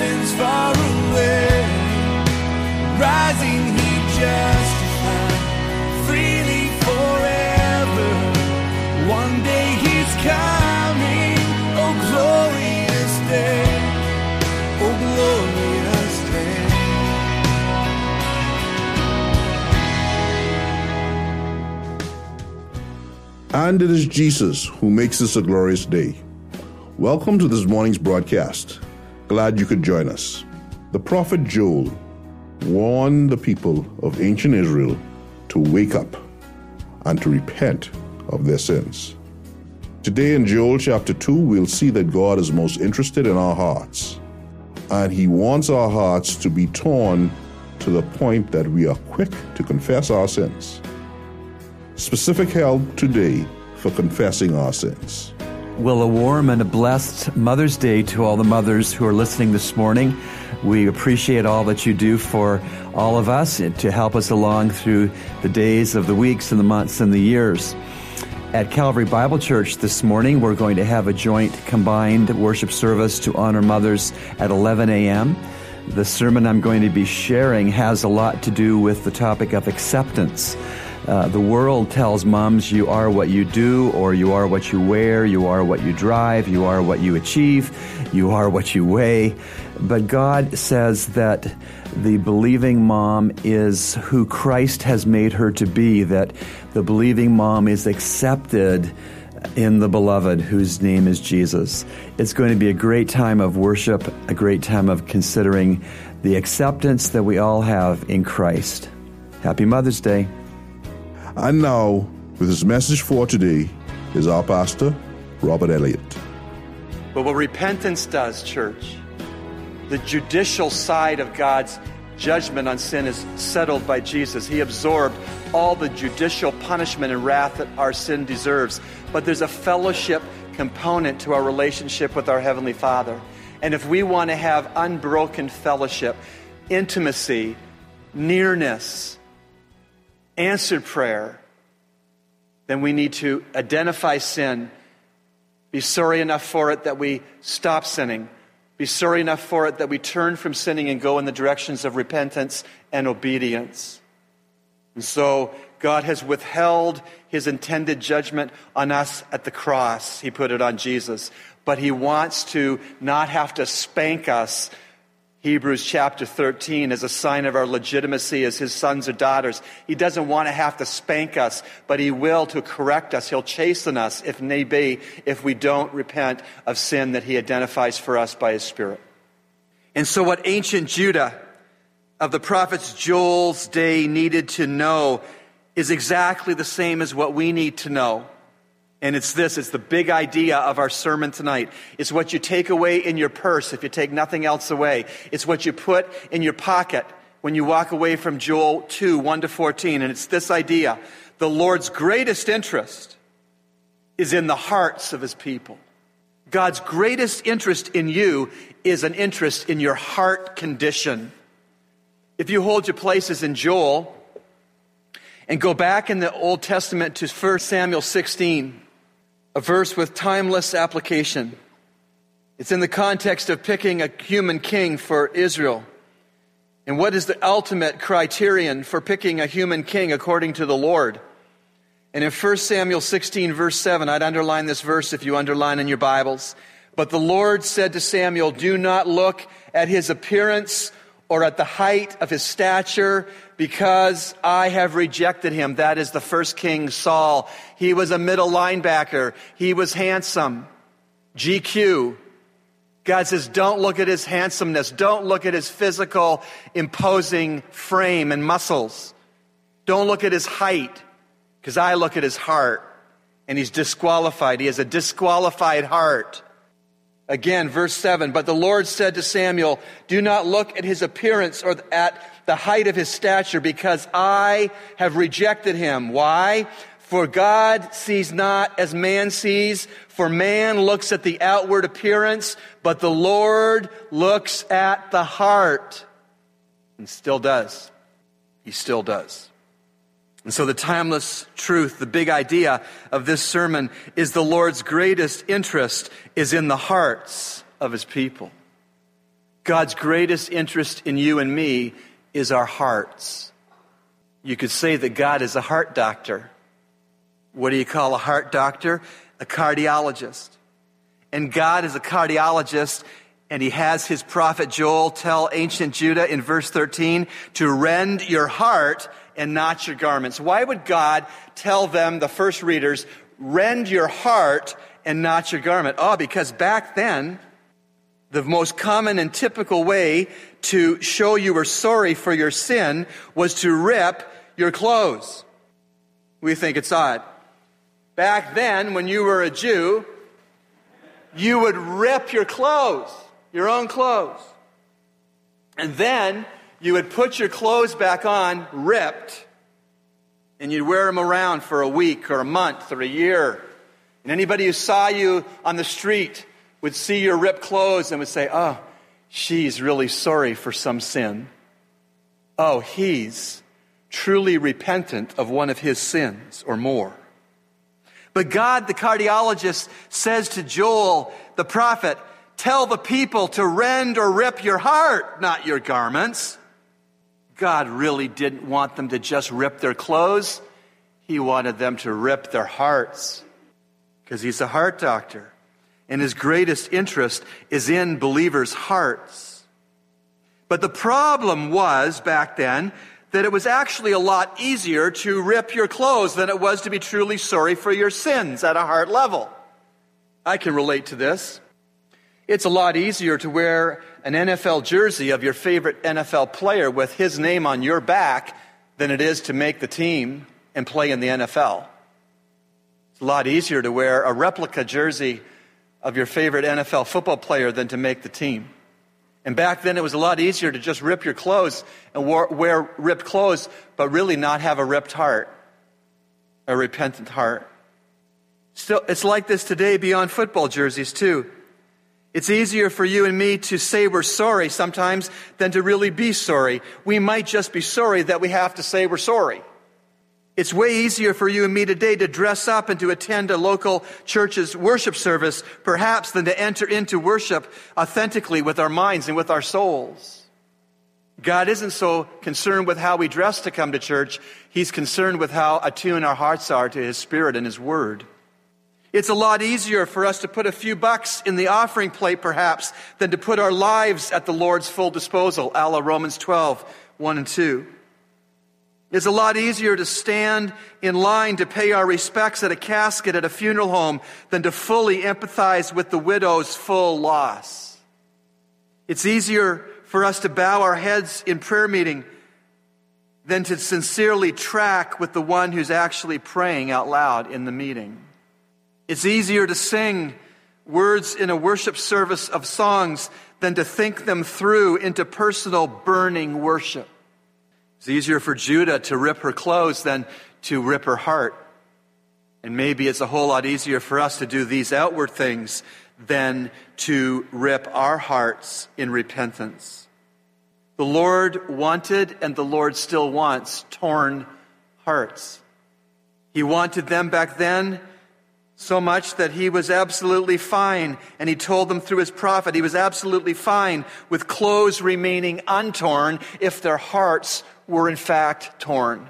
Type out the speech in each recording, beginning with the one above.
sins far away. Rising, he justified freely forever. One day he's coming. Oh, glorious day. Oh, glorious day. And it is Jesus who makes this a glorious day. Welcome to this morning's broadcast. Glad you could join us. The prophet Joel warned the people of ancient Israel to wake up and to repent of their sins. Today in Joel chapter 2, we'll see that God is most interested in our hearts, and He wants our hearts to be torn to the point that we are quick to confess our sins. Specific help today for confessing our sins. Well, a warm and a blessed Mother's Day to all the mothers who are listening this morning. We appreciate all that you do for all of us to help us along through the days of the weeks and the months and the years. At Calvary Bible Church this morning, we're going to have a joint combined worship service to honor mothers at 11 a.m. The sermon I'm going to be sharing has a lot to do with the topic of acceptance. Uh, the world tells moms you are what you do, or you are what you wear, you are what you drive, you are what you achieve, you are what you weigh. But God says that the believing mom is who Christ has made her to be, that the believing mom is accepted in the beloved whose name is Jesus. It's going to be a great time of worship, a great time of considering the acceptance that we all have in Christ. Happy Mother's Day. And now, with his message for today, is our pastor, Robert Elliott. But what repentance does, church, the judicial side of God's judgment on sin is settled by Jesus. He absorbed all the judicial punishment and wrath that our sin deserves. But there's a fellowship component to our relationship with our Heavenly Father. And if we want to have unbroken fellowship, intimacy, nearness, answered prayer, then we need to identify sin, be sorry enough for it that we stop sinning, be sorry enough for it that we turn from sinning and go in the directions of repentance and obedience. And so God has withheld his intended judgment on us at the cross. He put it on Jesus. But he wants to not have to spank us Hebrews chapter 13 as a sign of our legitimacy as his sons or daughters. He doesn't want to have to spank us, but he will to correct us. He'll chasten us if need be if we don't repent of sin that he identifies for us by his spirit. And so what ancient Judah of the prophets Joel's day needed to know is exactly the same as what we need to know. And it's this, it's the big idea of our sermon tonight. It's what you take away in your purse if you take nothing else away. It's what you put in your pocket when you walk away from Joel 2, 1 to 14. And it's this idea. The Lord's greatest interest is in the hearts of his people. God's greatest interest in you is an interest in your heart condition. If you hold your places in Joel and go back in the Old Testament to 1 Samuel 16, a verse with timeless application. It's in the context of picking a human king for Israel. And what is the ultimate criterion for picking a human king according to the Lord? And in 1 Samuel 16, verse 7, I'd underline this verse if you underline in your Bibles. But the Lord said to Samuel, Do not look at his appearance or at the height of his stature, because I have rejected him. That is the first king, Saul. He was a middle linebacker. He was handsome. GQ. God says, don't look at his handsomeness. Don't look at his physical, imposing frame and muscles. Don't look at his height, because I look at his heart. And he's disqualified. He has a disqualified heart. Again, verse 7 But the Lord said to Samuel, Do not look at his appearance or at the height of his stature, because I have rejected him. Why? For God sees not as man sees, for man looks at the outward appearance, but the Lord looks at the heart. And still does. He still does. And so the timeless truth, the big idea of this sermon is the Lord's greatest interest is in the hearts of his people. God's greatest interest in you and me is our hearts. You could say that God is a heart doctor. What do you call a heart doctor? A cardiologist. And God is a cardiologist, and he has his prophet Joel tell ancient Judah in verse 13 to rend your heart and not your garments. Why would God tell them, the first readers, rend your heart and not your garment? Oh, because back then, the most common and typical way to show you were sorry for your sin was to rip your clothes. We think it's odd. Back then, when you were a Jew, you would rip your clothes, your own clothes. And then you would put your clothes back on ripped, and you'd wear them around for a week or a month or a year. And anybody who saw you on the street would see your ripped clothes and would say, Oh, she's really sorry for some sin. Oh, he's truly repentant of one of his sins or more. But God, the cardiologist, says to Joel, the prophet, Tell the people to rend or rip your heart, not your garments. God really didn't want them to just rip their clothes. He wanted them to rip their hearts because he's a heart doctor. And his greatest interest is in believers' hearts. But the problem was back then that it was actually a lot easier to rip your clothes than it was to be truly sorry for your sins at a heart level. I can relate to this. It's a lot easier to wear an NFL jersey of your favorite NFL player with his name on your back than it is to make the team and play in the NFL. It's a lot easier to wear a replica jersey of your favorite NFL football player than to make the team. And back then, it was a lot easier to just rip your clothes and wear ripped clothes, but really not have a ripped heart, a repentant heart. Still, it's like this today beyond football jerseys, too. It's easier for you and me to say we're sorry sometimes than to really be sorry. We might just be sorry that we have to say we're sorry. It's way easier for you and me today to dress up and to attend a local church's worship service, perhaps, than to enter into worship authentically with our minds and with our souls. God isn't so concerned with how we dress to come to church. He's concerned with how attuned our hearts are to His Spirit and His Word. It's a lot easier for us to put a few bucks in the offering plate, perhaps, than to put our lives at the Lord's full disposal, a la Romans 12, 1 and 2. It's a lot easier to stand in line to pay our respects at a casket at a funeral home than to fully empathize with the widow's full loss. It's easier for us to bow our heads in prayer meeting than to sincerely track with the one who's actually praying out loud in the meeting. It's easier to sing words in a worship service of songs than to think them through into personal burning worship. It's easier for Judah to rip her clothes than to rip her heart. And maybe it's a whole lot easier for us to do these outward things than to rip our hearts in repentance. The Lord wanted and the Lord still wants torn hearts. He wanted them back then so much that he was absolutely fine, and he told them through his prophet he was absolutely fine with clothes remaining untorn if their hearts were in fact torn.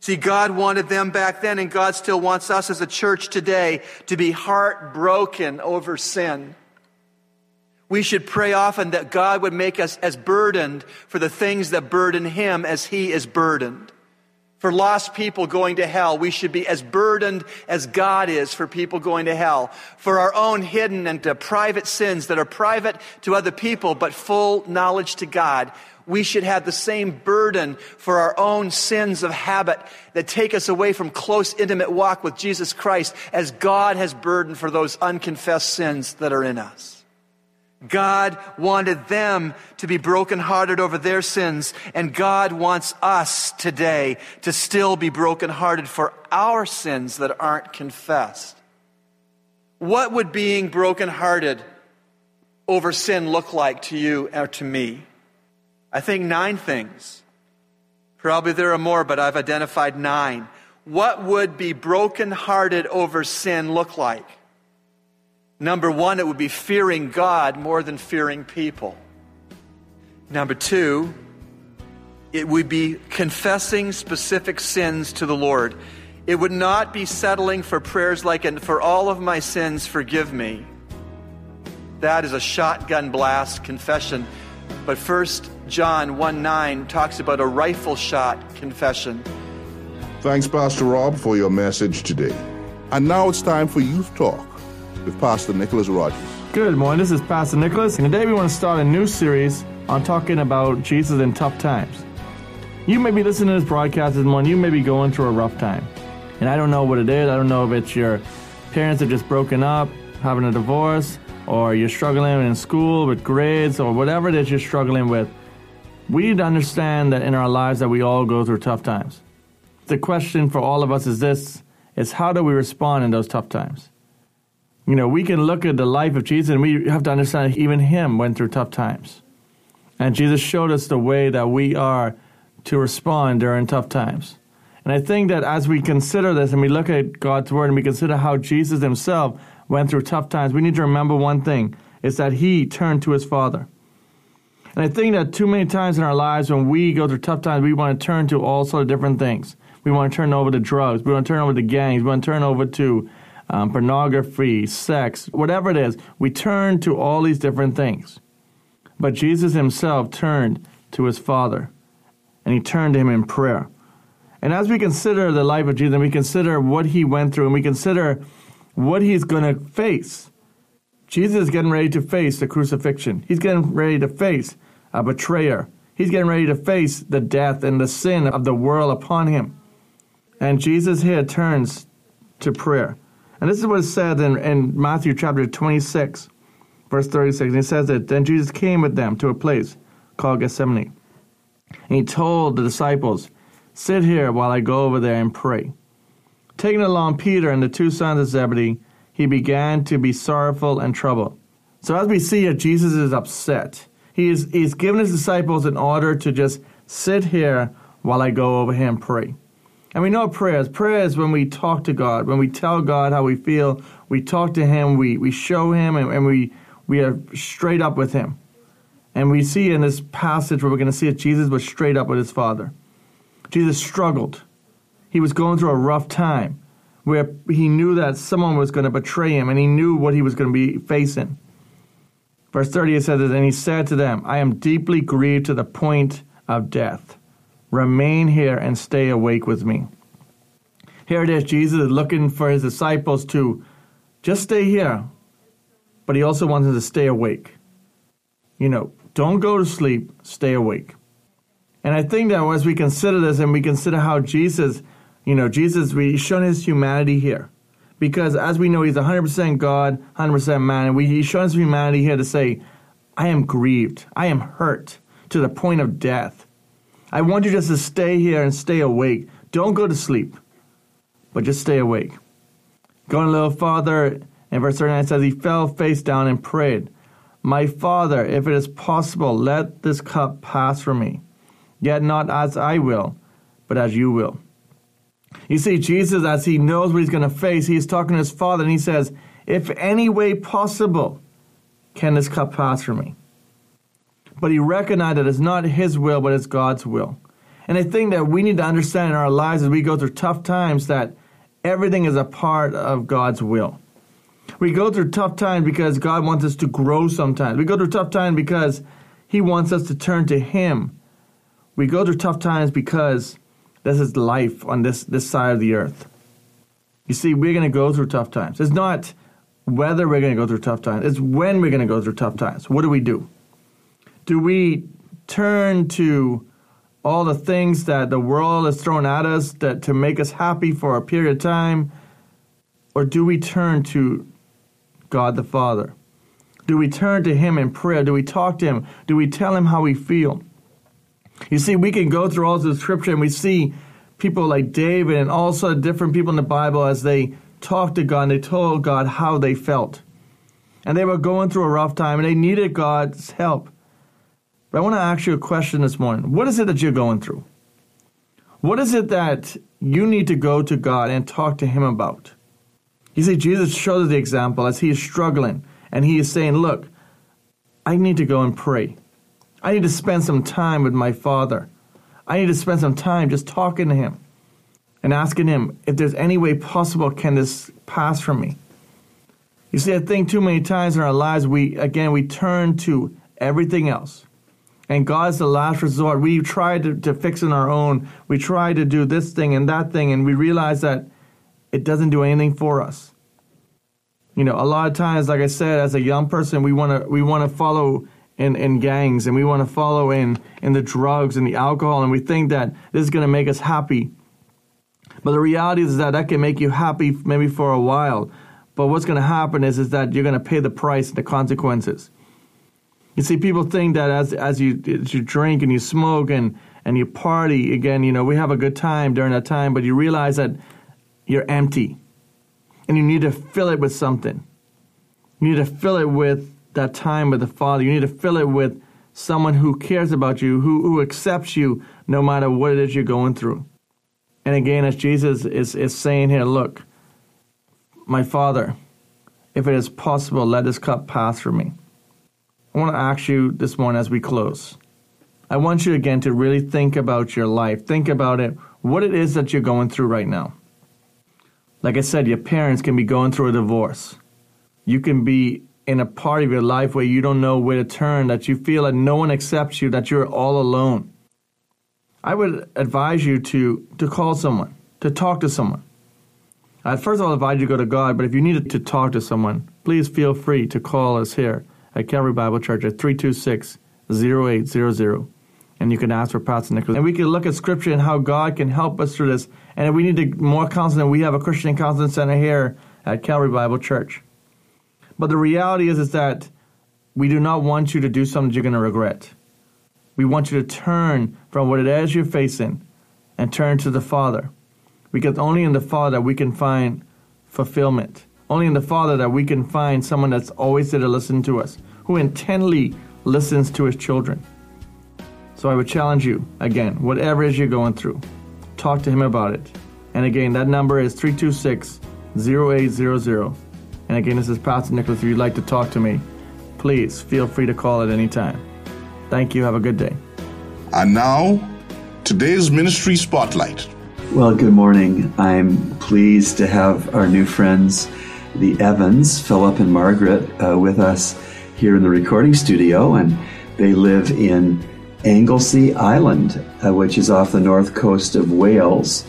See, God wanted them back then, and God still wants us as a church today to be heartbroken over sin. We should pray often that God would make us as burdened for the things that burden Him as He is burdened. For lost people going to hell, we should be as burdened as God is for people going to hell. For our own hidden and private sins that are private to other people but full knowledge to God, we should have the same burden for our own sins of habit that take us away from close, intimate walk with Jesus Christ as God has burdened for those unconfessed sins that are in us. God wanted them to be brokenhearted over their sins, and God wants us today to still be brokenhearted for our sins that aren't confessed. What would being brokenhearted over sin look like to you or to me? I think nine things. Probably there are more, but I've identified nine. What would be brokenhearted over sin look like? Number one, it would be fearing God more than fearing people. Number two, it would be confessing specific sins to the Lord. It would not be settling for prayers like, and for all of my sins, forgive me. That is a shotgun blast confession. But First John 1 9 talks about a rifle shot confession. Thanks, Pastor Rob, for your message today. And now it's time for Youth Talk with Pastor Nicholas Rogers. Good morning, this is Pastor Nicholas, and today we want to start a new series on talking about Jesus in tough times. You may be listening to this broadcast this morning, you may be going through a rough time. And I don't know what it is. I don't know if it's your parents have just broken up, having a divorce, or you're struggling in school with grades, or whatever it is you're struggling with. We need to understand that in our lives that we all go through tough times. The question for all of us is this is how do we respond in those tough times? You know, we can look at the life of Jesus and we have to understand even him went through tough times. And Jesus showed us the way that we are to respond during tough times. And I think that as we consider this and we look at God's word and we consider how Jesus himself went through tough times, we need to remember one thing is that he turned to his Father. And I think that too many times in our lives when we go through tough times, we want to turn to all sorts of different things. We want to turn over to drugs. We want to turn over to gangs. We want to turn over to um, pornography, sex, whatever it is. We turn to all these different things. But Jesus himself turned to his Father, and he turned to him in prayer. And as we consider the life of Jesus, and we consider what he went through, and we consider what he's going to face, Jesus is getting ready to face the crucifixion. He's getting ready to face a betrayer. He's getting ready to face the death and the sin of the world upon him. And Jesus here turns to prayer. And this is what is said in, in Matthew chapter 26, verse 36. And he says that then Jesus came with them to a place called Gethsemane. And he told the disciples, Sit here while I go over there and pray. Taking along Peter and the two sons of Zebedee, he began to be sorrowful and troubled. So as we see here, Jesus is upset. He is he's given his disciples an order to just sit here while I go over here and pray. And we know prayers. Prayer is when we talk to God, when we tell God how we feel, we talk to Him, we, we show Him, and, and we, we are straight up with Him. And we see in this passage where we're going to see that Jesus was straight up with His Father. Jesus struggled. He was going through a rough time where he knew that someone was going to betray him and he knew what he was going to be facing. Verse 30 it says, And he said to them, I am deeply grieved to the point of death. Remain here and stay awake with me. Here it is, Jesus is looking for his disciples to just stay here, but he also wants them to stay awake. You know, don't go to sleep, stay awake. And I think that as we consider this and we consider how Jesus, you know, Jesus, we've shown his humanity here. Because as we know, he's 100% God, 100% man. And we, he's shown his humanity here to say, I am grieved. I am hurt to the point of death. I want you just to stay here and stay awake. Don't go to sleep, but just stay awake. Going a little farther, in verse 39 it says, He fell face down and prayed, My Father, if it is possible, let this cup pass from me. Yet not as I will, but as you will. You see, Jesus, as he knows what he's going to face, he's talking to his Father and he says, If any way possible, can this cup pass from me? But he recognized that it's not his will, but it's God's will. And I think that we need to understand in our lives as we go through tough times that everything is a part of God's will. We go through tough times because God wants us to grow sometimes. We go through tough times because he wants us to turn to him. We go through tough times because this is life on this, this side of the earth. You see, we're going to go through tough times. It's not whether we're going to go through tough times, it's when we're going to go through tough times. What do we do? Do we turn to all the things that the world has thrown at us that to make us happy for a period of time? Or do we turn to God the Father? Do we turn to Him in prayer? Do we talk to Him? Do we tell Him how we feel? You see, we can go through all the scripture and we see people like David and also different people in the Bible as they talked to God and they told God how they felt. And they were going through a rough time and they needed God's help. But I want to ask you a question this morning. What is it that you're going through? What is it that you need to go to God and talk to Him about? You see, Jesus showed us the example as he is struggling and he is saying, Look, I need to go and pray. I need to spend some time with my Father. I need to spend some time just talking to Him and asking Him if there's any way possible can this pass from me. You see, I think too many times in our lives, we again we turn to everything else. And God's the last resort. We try to, to fix on our own. We try to do this thing and that thing, and we realize that it doesn't do anything for us. You know, a lot of times, like I said, as a young person, we want to we want to follow in, in gangs and we want to follow in in the drugs and the alcohol, and we think that this is going to make us happy. But the reality is that that can make you happy maybe for a while. But what's going to happen is, is that you're going to pay the price and the consequences. You see, people think that as as you as you drink and you smoke and and you party again, you know, we have a good time during that time, but you realize that you're empty, and you need to fill it with something. You need to fill it with that time with the Father. You need to fill it with someone who cares about you, who who accepts you no matter what it is you're going through. And again, as Jesus is is saying here, look, my Father, if it is possible, let this cup pass from me. I want to ask you this morning as we close. I want you again to really think about your life. Think about it, what it is that you're going through right now. Like I said, your parents can be going through a divorce. You can be in a part of your life where you don't know where to turn, that you feel that no one accepts you, that you're all alone. I would advise you to, to call someone, to talk to someone. I'd first all advise you to go to God, but if you needed to talk to someone, please feel free to call us here at Calvary Bible Church at 326 0800. And you can ask for Pastor Nicholas. And we can look at Scripture and how God can help us through this. And if we need more counseling, we have a Christian Counseling Center here at Calvary Bible Church. But the reality is, is that we do not want you to do something you're going to regret. We want you to turn from what it is you're facing and turn to the Father. Because only in the Father we can find fulfillment. Only in the Father that we can find someone that's always there to listen to us, who intently listens to his children. So I would challenge you, again, whatever it is you're going through, talk to him about it. And again, that number is 326 0800. And again, this is Pastor Nicholas. If you'd like to talk to me, please feel free to call at any time. Thank you. Have a good day. And now, today's ministry spotlight. Well, good morning. I'm pleased to have our new friends, the Evans, Philip and Margaret, uh, with us here in the recording studio. And they live in Anglesey Island, uh, which is off the north coast of Wales.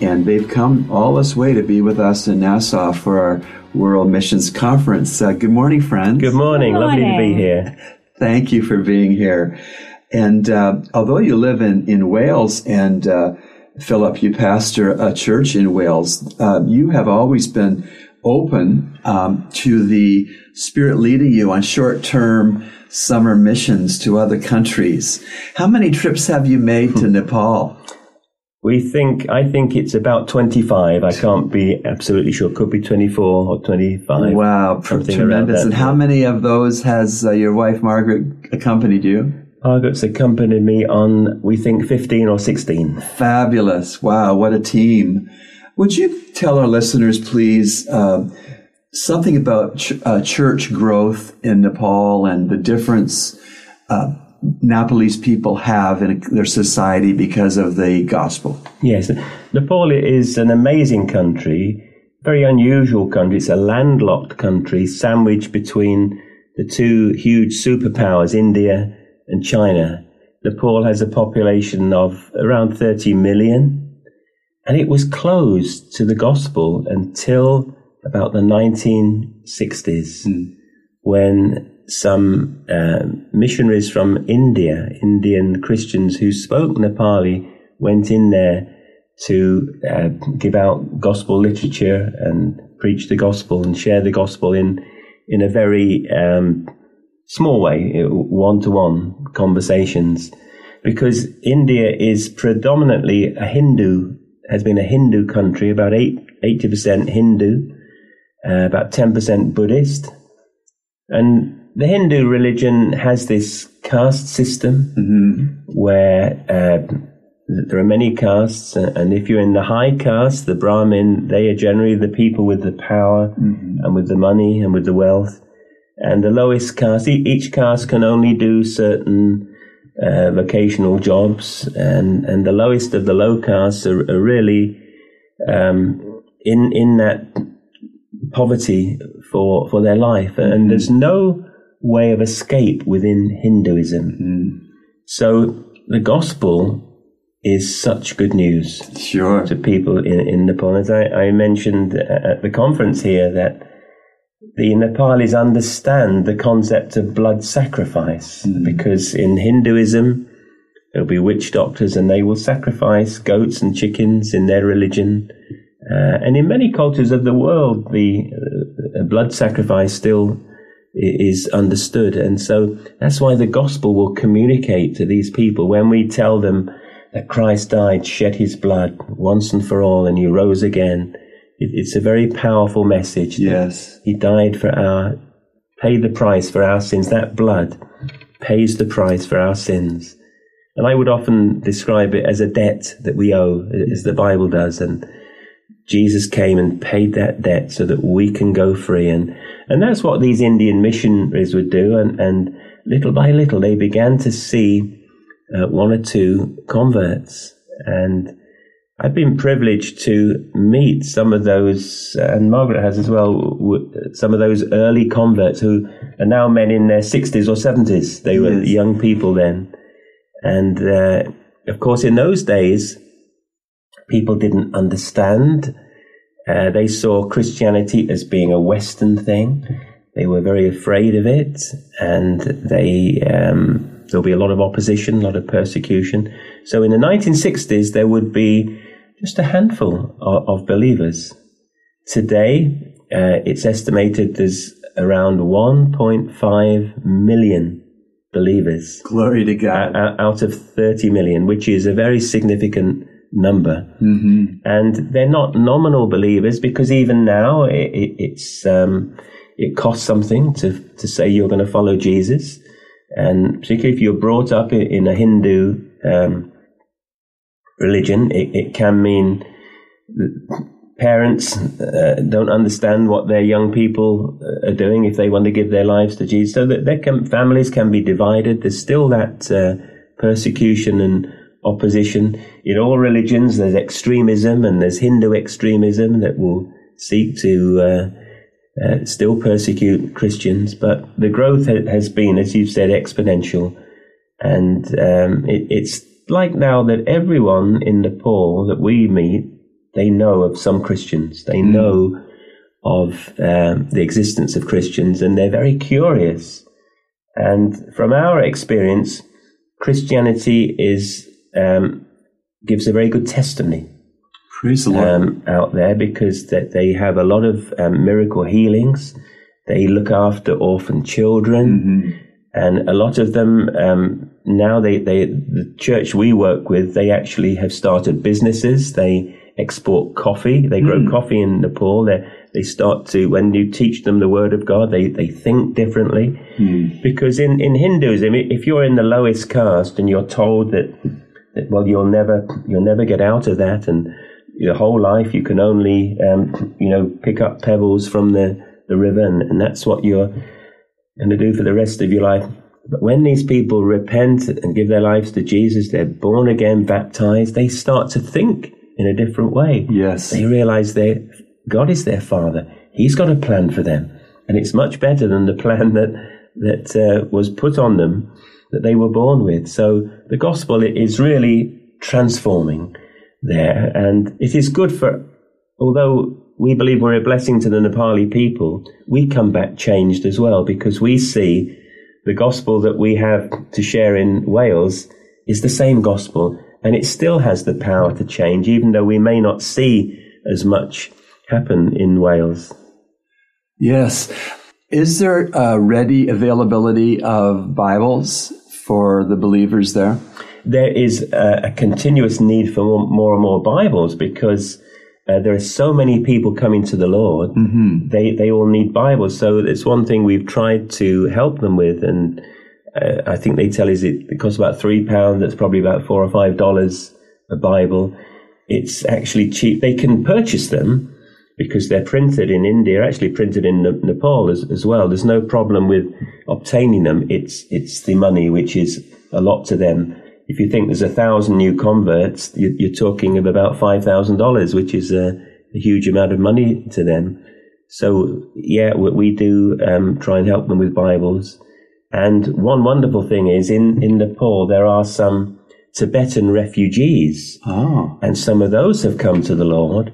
And they've come all this way to be with us in Nassau for our World Missions Conference. Uh, good morning, friends. Good morning. Good Lovely to be here. Thank you for being here. And uh, although you live in, in Wales and uh, Philip, you pastor a church in Wales, uh, you have always been open um, to the Spirit leading you on short term summer missions to other countries. How many trips have you made to Nepal? We think, I think it's about 25. I can't be absolutely sure. Could be 24 or 25. Wow, tremendous. And how many of those has uh, your wife Margaret accompanied you? Margaret's accompanied me on, we think, 15 or 16. Fabulous. Wow, what a team. Would you tell our listeners, please, um, something about ch- uh, church growth in Nepal and the difference uh, Nepalese people have in their society because of the gospel? Yes. Nepal is an amazing country, very unusual country. It's a landlocked country sandwiched between the two huge superpowers, India and China. Nepal has a population of around 30 million, and it was closed to the gospel until about the 1960s when some uh, missionaries from India, Indian Christians who spoke Nepali, went in there to uh, give out gospel literature and preach the gospel and share the gospel in in a very um, small way, one to one conversations, because India is predominantly a Hindu, has been a Hindu country, about eight, 80% Hindu, uh, about 10% Buddhist. And the Hindu religion has this caste system where uh, there are many castes, and if you're in the high caste, the Brahmin, they are generally the people with the power and with the money and with the wealth. And the lowest caste, e- each caste can only do certain uh, vocational jobs, and, and the lowest of the low castes are, are really um, in in that poverty for for their life, and mm-hmm. there's no way of escape within Hinduism. Mm-hmm. So the gospel is such good news sure. to people in, in Nepal. As I, I mentioned at the conference here, that the Nepalis understand the concept of blood sacrifice mm. because in Hinduism, there'll be witch doctors and they will sacrifice goats and chickens in their religion. Uh, and in many cultures of the world, the uh, blood sacrifice still is understood. And so that's why the gospel will communicate to these people when we tell them that Christ died, shed his blood once and for all, and he rose again. It, it's a very powerful message. Yes. He died for our, paid the price for our sins. That blood pays the price for our sins. And I would often describe it as a debt that we owe, as the Bible does. And Jesus came and paid that debt so that we can go free. And, and that's what these Indian missionaries would do. And, and little by little, they began to see uh, one or two converts. And I've been privileged to meet some of those, uh, and Margaret has as well, some of those early converts who are now men in their 60s or 70s. They were yes. young people then. And uh, of course, in those days, people didn't understand. Uh, they saw Christianity as being a Western thing. They were very afraid of it, and they um, there'll be a lot of opposition, a lot of persecution. So in the 1960s, there would be just a handful of, of believers. Today, uh, it's estimated there's around 1.5 million believers. Glory to God. Out of 30 million, which is a very significant number. Mm-hmm. And they're not nominal believers because even now it, it, it's, um, it costs something to, to say you're going to follow Jesus. And particularly if you're brought up in a Hindu um, religion, it, it, can mean parents uh, don't understand what their young people uh, are doing if they want to give their lives to Jesus. So that can, families can be divided. There's still that uh, persecution and opposition in all religions. There's extremism and there's Hindu extremism that will seek to uh, uh, still persecute Christians, but the growth has been, as you've said, exponential. And um, it, it's like now that everyone in Nepal that we meet, they know of some Christians. They mm. know of um, the existence of Christians, and they're very curious. And from our experience, Christianity is um, gives a very good testimony Praise the Lord. Um, out there because that they have a lot of um, miracle healings. They look after orphan children, mm-hmm. and a lot of them um, now they, they the church we work with they actually have started businesses. They export coffee. They grow mm. coffee in Nepal. They they start to when you teach them the word of God, they they think differently. Mm. Because in in Hinduism, if you're in the lowest caste and you're told that, that well you'll never you'll never get out of that and your whole life you can only um, you know pick up pebbles from the, the river and, and that's what you're going to do for the rest of your life. But when these people repent and give their lives to jesus they're born again baptized they start to think in a different way. Yes. They realize that god is their father. He's got a plan for them and it's much better than the plan that that uh, was put on them that they were born with so the gospel is really transforming there. And it is good for, although we believe we're a blessing to the Nepali people, we come back changed as well because we see the gospel that we have to share in Wales is the same gospel and it still has the power to change, even though we may not see as much happen in Wales. Yes. Is there a ready availability of Bibles for the believers there? there is a, a continuous need for more, more, and more Bibles because uh, there are so many people coming to the Lord. Mm-hmm. They they all need Bibles. So it's one thing we've tried to help them with, and uh, I think they tell us it, it costs about three pounds. That's probably about four or five dollars a Bible. It's actually cheap. They can purchase them because they're printed in India, actually printed in Nepal as, as well. There's no problem with obtaining them. It's it's the money which is a lot to them. If you think there's a thousand new converts, you're talking of about five thousand dollars, which is a, a, huge amount of money to them. So yeah, we do um, try and help them with Bibles. And one wonderful thing is in in Nepal there are some Tibetan refugees, oh. and some of those have come to the Lord.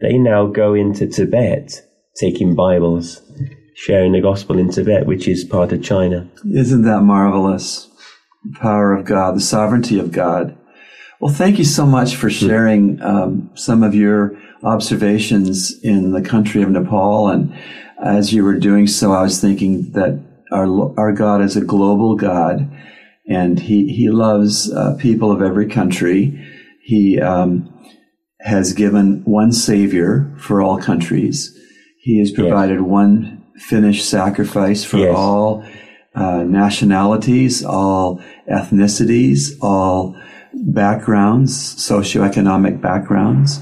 They now go into Tibet taking Bibles, sharing the gospel in Tibet, which is part of China. Isn't that marvelous? The power of God, the sovereignty of God. Well, thank you so much for sharing um, some of your observations in the country of Nepal. And as you were doing so, I was thinking that our our God is a global God, and He He loves uh, people of every country. He um, has given one Savior for all countries. He has provided yes. one finished sacrifice for yes. all uh, nationalities, all ethnicities, all backgrounds, socioeconomic backgrounds.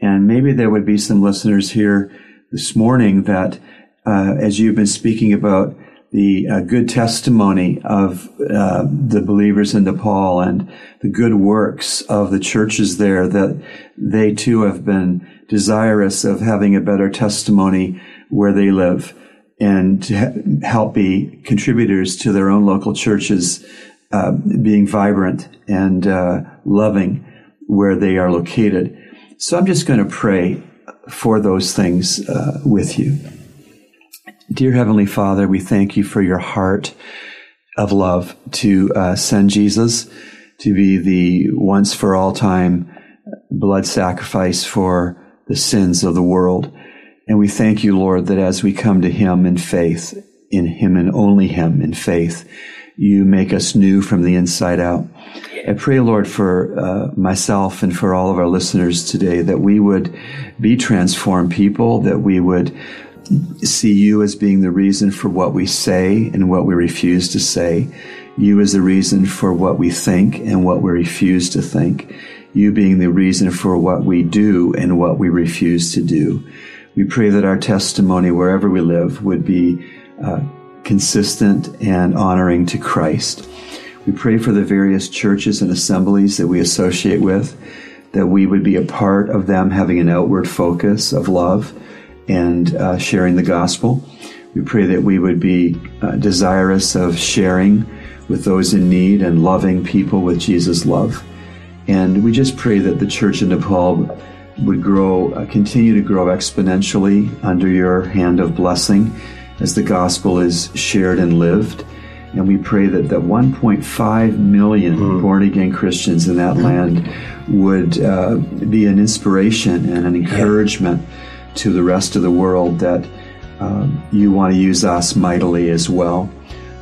And maybe there would be some listeners here this morning that, uh, as you've been speaking about the uh, good testimony of uh, the believers in Nepal and the good works of the churches there, that they too have been desirous of having a better testimony where they live and to help be contributors to their own local churches uh, being vibrant and uh, loving where they are located. So I'm just going to pray for those things uh, with you. Dear Heavenly Father, we thank you for your heart of love to uh, send Jesus to be the once for all time blood sacrifice for the sins of the world. And we thank you, Lord, that as we come to Him in faith, in Him and only Him in faith, you make us new from the inside out. I pray, Lord, for uh, myself and for all of our listeners today that we would be transformed people, that we would see you as being the reason for what we say and what we refuse to say. You as the reason for what we think and what we refuse to think. You being the reason for what we do and what we refuse to do. We pray that our testimony wherever we live would be uh, consistent and honoring to Christ. We pray for the various churches and assemblies that we associate with, that we would be a part of them having an outward focus of love and uh, sharing the gospel. We pray that we would be uh, desirous of sharing with those in need and loving people with Jesus' love. And we just pray that the church in Nepal would grow, uh, continue to grow exponentially under your hand of blessing as the gospel is shared and lived. And we pray that the 1.5 million mm. born again Christians in that mm. land would uh, be an inspiration and an encouragement. Yeah to the rest of the world that um, you want to use us mightily as well.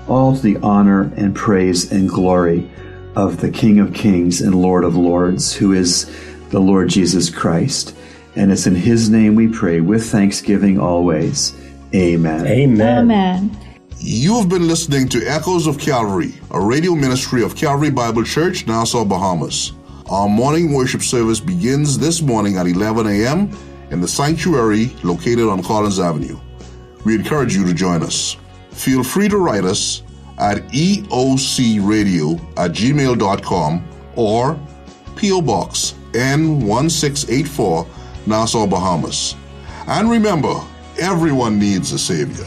All to the honor and praise and glory of the King of Kings and Lord of Lords, who is the Lord Jesus Christ. And it's in His name we pray with thanksgiving always. Amen. Amen. Amen. You have been listening to Echoes of Calvary, a radio ministry of Calvary Bible Church, Nassau, Bahamas. Our morning worship service begins this morning at 11 a.m in the sanctuary located on Collins Avenue. We encourage you to join us. Feel free to write us at eocradio at gmail.com or P.O. Box N1684, Nassau, Bahamas. And remember, everyone needs a Savior.